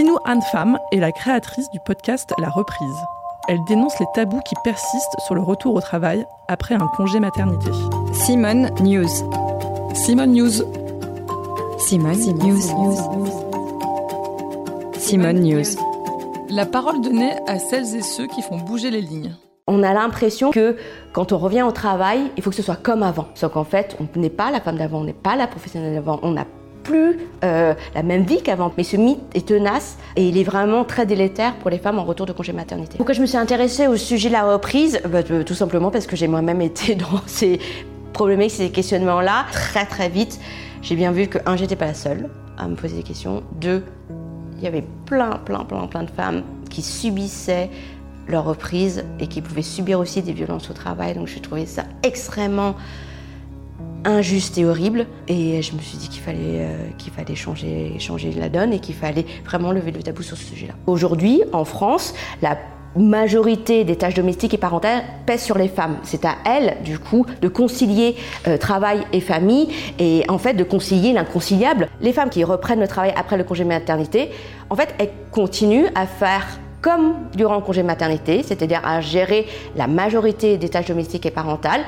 Sinou Anne Femme est la créatrice du podcast La Reprise. Elle dénonce les tabous qui persistent sur le retour au travail après un congé maternité. Simone News. Simone News. Simone, News. Simone News. La parole donnée à celles et ceux qui font bouger les lignes. On a l'impression que quand on revient au travail, il faut que ce soit comme avant. Sauf qu'en fait, on n'est pas la femme d'avant, on n'est pas la professionnelle d'avant, on n'a plus euh, la même vie qu'avant. Mais ce mythe est tenace et il est vraiment très délétère pour les femmes en retour de congé maternité. Pourquoi je me suis intéressée au sujet de la reprise bah, euh, Tout simplement parce que j'ai moi-même été dans ces problématiques, ces questionnements-là très très vite. J'ai bien vu que, un, j'étais pas la seule à me poser des questions. Deux, il y avait plein, plein, plein, plein de femmes qui subissaient leur reprise et qui pouvaient subir aussi des violences au travail. Donc j'ai trouvé ça extrêmement injuste et horrible. Et je me suis dit qu'il fallait, euh, fallait changer, changer la donne et qu'il fallait vraiment lever le tabou sur ce sujet-là. Aujourd'hui, en France, la majorité des tâches domestiques et parentales pèsent sur les femmes. C'est à elles, du coup, de concilier euh, travail et famille et en fait de concilier l'inconciliable. Les femmes qui reprennent le travail après le congé maternité, en fait, elles continuent à faire comme durant le congé maternité, c'est-à-dire à gérer la majorité des tâches domestiques et parentales,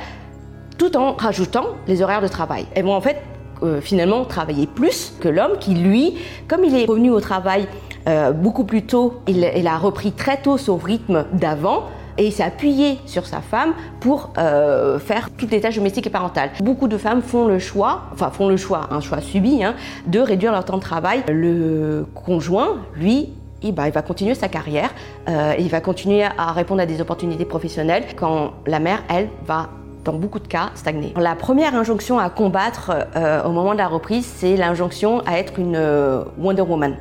tout en rajoutant les horaires de travail. Elles vont en fait euh, finalement travailler plus que l'homme qui, lui, comme il est revenu au travail euh, beaucoup plus tôt, il, a repris très tôt son rythme d'avant et il s'est appuyé sur sa femme pour euh, faire toutes les tâches domestiques et parentales. Beaucoup de femmes font le choix, enfin font le choix, un choix subi, hein, de réduire leur temps de travail. Le conjoint, lui, il, bah, il va continuer sa carrière, il va continuer à répondre à des opportunités professionnelles quand la mère, elle, va dans beaucoup de cas, stagner. La première injonction à combattre euh, au moment de la reprise, c'est l'injonction à être une euh, Wonder Woman.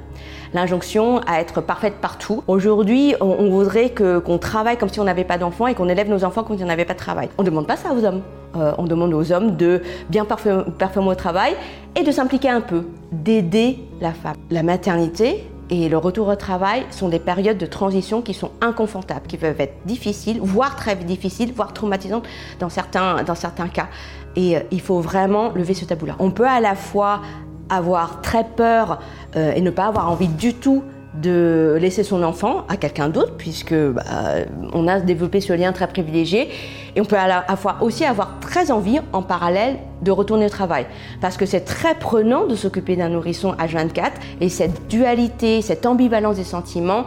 L'injonction à être parfaite partout. Aujourd'hui, on, voudrait que, qu'on travaille comme si on n'avait pas d'enfants et qu'on élève nos enfants comme si on n'avait pas de travail. On ne demande pas ça aux hommes. Euh, on demande aux hommes de bien performer au travail et de s'impliquer un peu, d'aider la femme. La maternité, et le retour au travail sont des périodes de transition qui sont inconfortables, qui peuvent être difficiles, voire très difficiles, voire traumatisantes dans certains, cas. Et euh, il faut vraiment lever ce tabou-là. On peut à la fois avoir très peur euh, et ne pas avoir envie du tout de laisser son enfant à quelqu'un d'autre, puisque bah, on a développé ce lien très privilégié, et on peut à la fois aussi avoir très envie, en parallèle, de retourner au travail, parce que c'est très prenant de s'occuper d'un nourrisson à 24, et cette dualité, cette ambivalence des sentiments,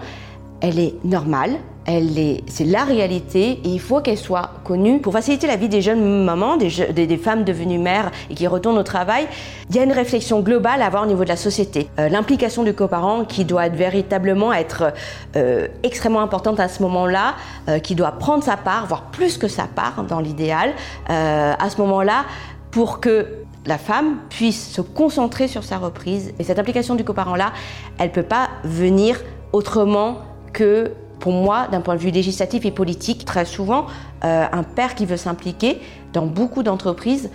elle est normale, c'est la réalité et il faut qu'elle soit connue pour faciliter la vie des jeunes mamans, des, des, femmes devenues mères et qui retournent au travail. Il y a une réflexion globale à avoir au niveau de la société. Euh, l'implication du coparent qui doit être véritablement être euh, extrêmement importante à ce moment-là, euh, qui doit prendre sa part, voire plus que sa part dans l'idéal, à ce moment-là, pour que la femme puisse se concentrer sur sa reprise. Et cette implication du coparent-là, elle ne peut pas venir autrement que pour moi, d'un point de vue législatif et politique, très souvent, euh, un père qui veut s'impliquer dans beaucoup d'entreprises,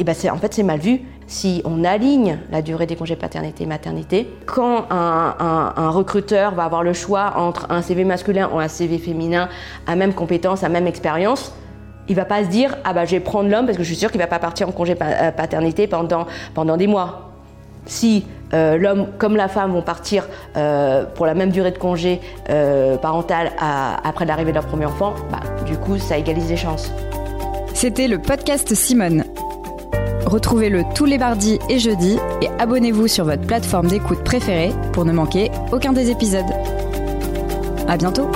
eh ben en fait, c'est mal vu. Si on aligne la durée des congés paternité et maternité, quand un, recruteur va avoir le choix entre un CV masculin ou un CV féminin à même compétence, à même expérience, il va pas se dire ah bah je vais prendre l'homme parce que je suis sûr qu'il va pas partir en congé euh, paternité pendant, pendant des mois. Si euh, l'homme comme la femme vont partir euh, pour la même durée de congé euh, parental après l'arrivée de leur premier enfant, bah, du coup, ça égalise les chances. C'était le podcast Simone. Retrouvez-le tous les mardis et jeudis et abonnez-vous sur votre plateforme d'écoute préférée pour ne manquer aucun des épisodes. À bientôt!